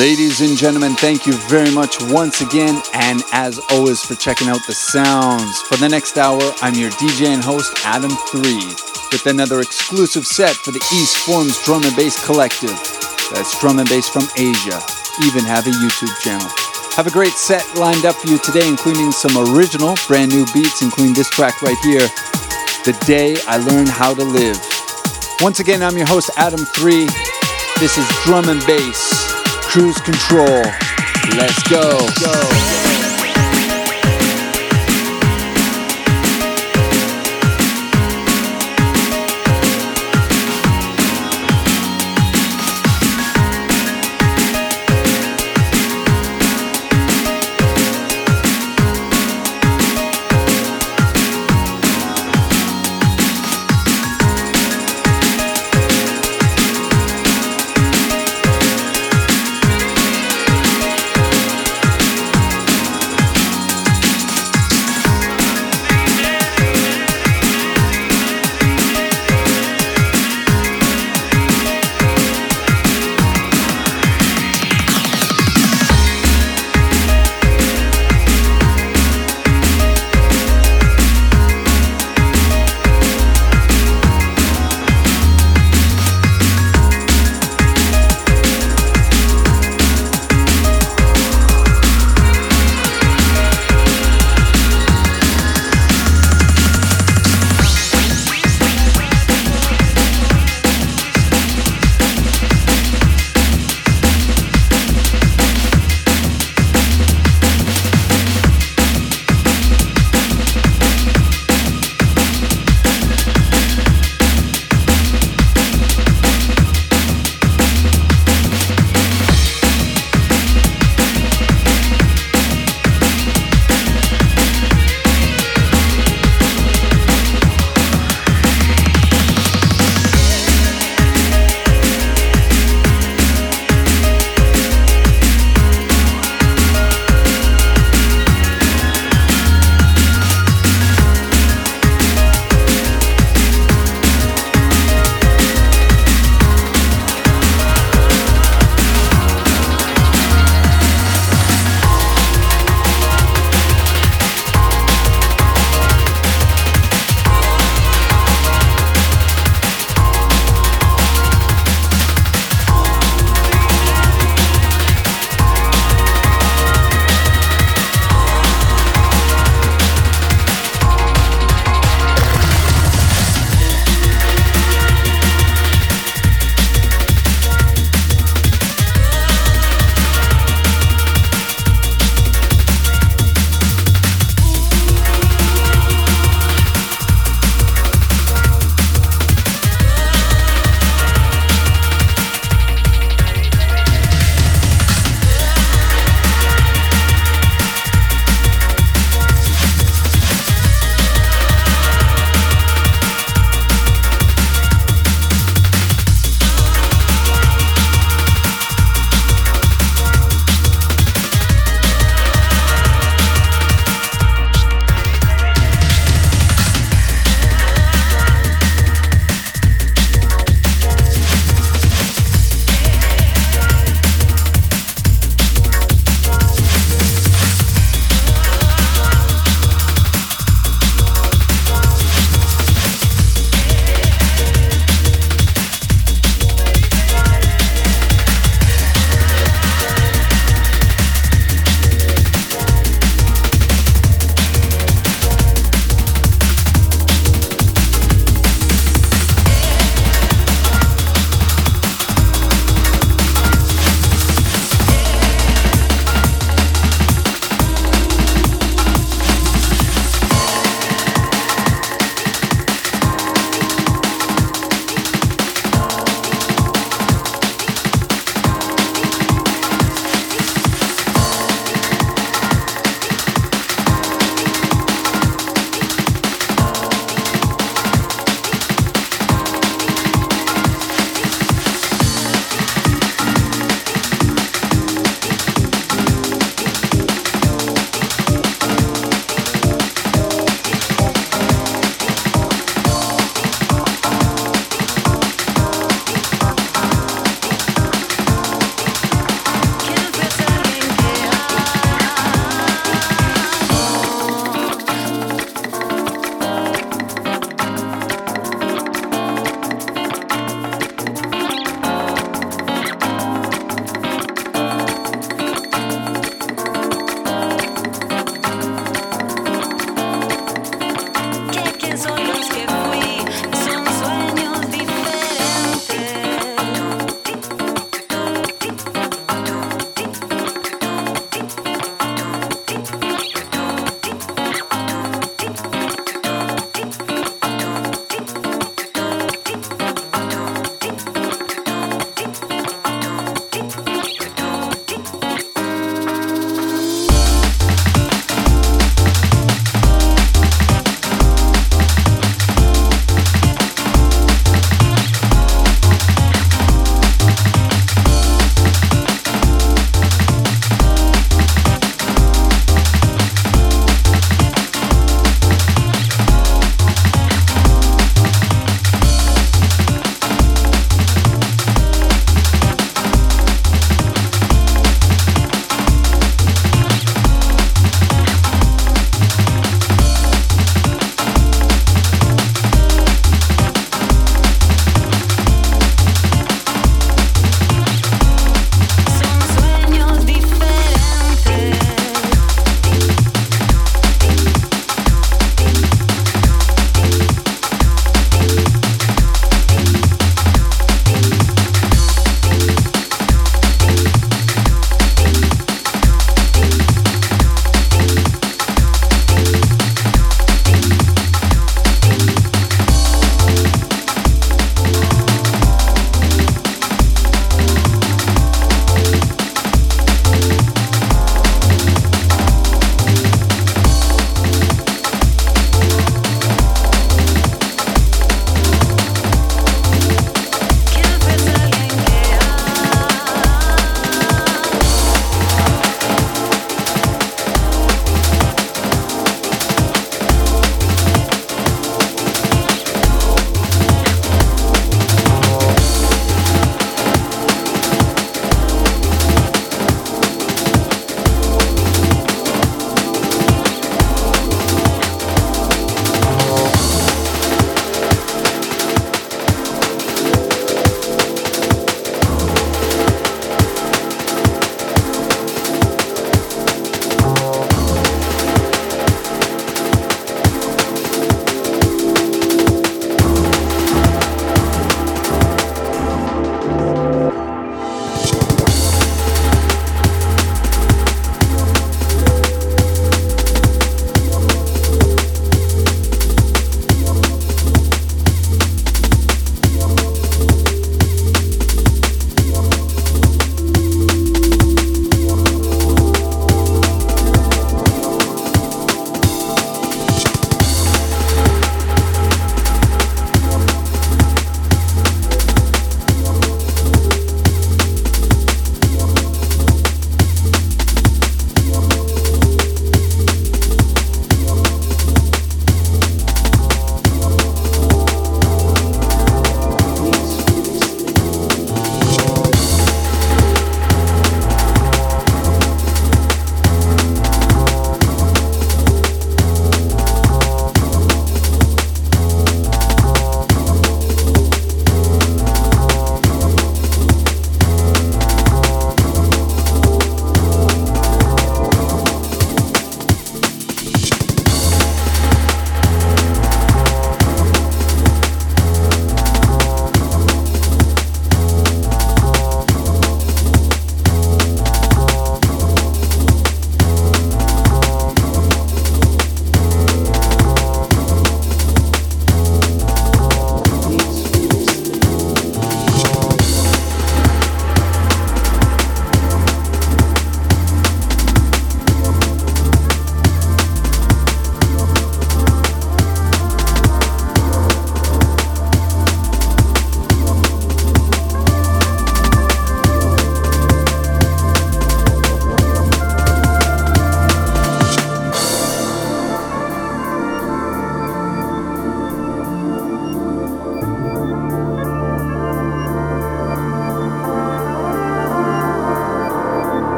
Ladies and gentlemen, thank you very much once again, and as always, for checking out the sounds. For the next hour, I'm your DJ and host, Adam3, with another exclusive set for the East Forms Drum and Bass Collective. That's drum and bass from Asia. Even have a YouTube channel. Have a great set lined up for you today, including some original, brand new beats, including this track right here, The Day I Learned How to Live. Once again, I'm your host, Adam3. This is Drum and Bass Cruise Control. Let's go. Let's go.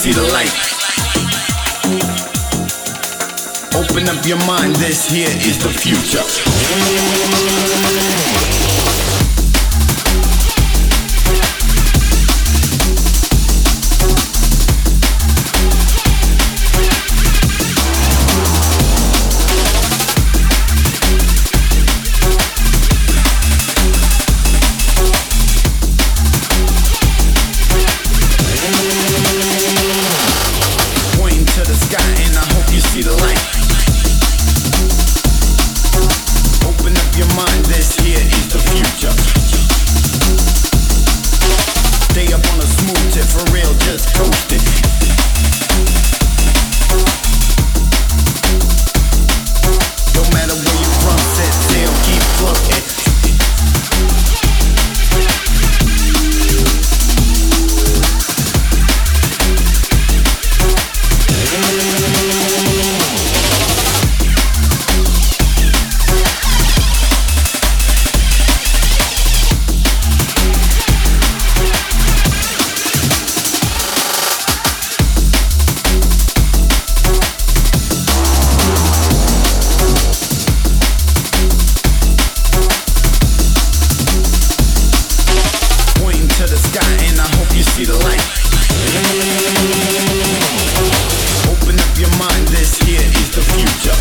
see the light. Open up your mind, this here is the future. mind, this here is the future.